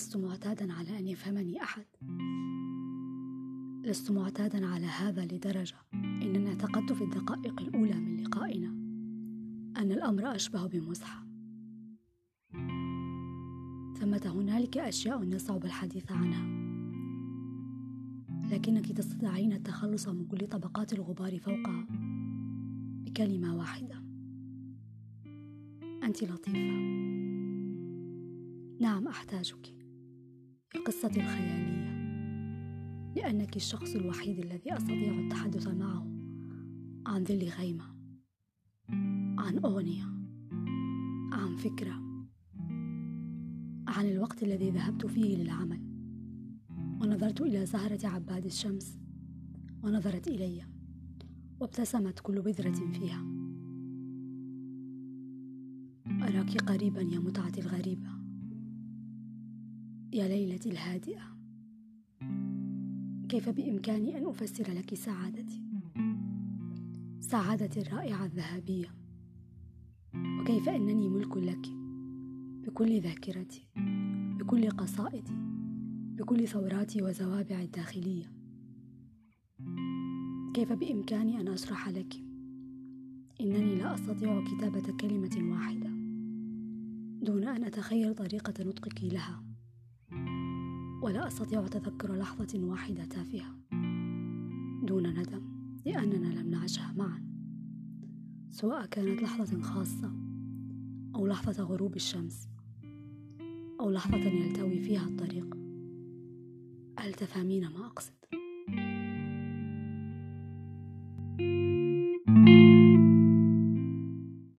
لست معتادا على أن يفهمني أحد. لست معتادا على هذا لدرجة إنني اعتقدت في الدقائق الأولى من لقائنا أن الأمر أشبه بمزحة. ثمة هنالك أشياء يصعب الحديث عنها. لكنك تستطيعين التخلص من كل طبقات الغبار فوقها بكلمة واحدة. أنت لطيفة. نعم أحتاجك. قصتي الخيالية. لأنك الشخص الوحيد الذي أستطيع التحدث معه. عن ظل غيمة. عن أغنية. عن فكرة. عن الوقت الذي ذهبت فيه للعمل. ونظرت إلى زهرة عباد الشمس. ونظرت إلي. وابتسمت كل بذرة فيها. أراك قريبا يا متعتي الغريبة. يا ليلتي الهادئة. كيف بإمكاني أن أفسر لك سعادتي؟ سعادتي الرائعة الذهبية. وكيف أنني ملك لك؟ بكل ذاكرتي بكل قصائدي بكل ثوراتي وزوابعي الداخلية. كيف بإمكاني أن أشرح لك؟ إنني لا أستطيع كتابة كلمة واحدة. دون أن أتخيل طريقة نطقك لها. ولا أستطيع تذكر لحظة واحدة تافهة دون ندم لأننا لم نعشها معا سواء كانت لحظة خاصة أو لحظة غروب الشمس أو لحظة يلتوي فيها الطريق هل تفهمين ما أقصد؟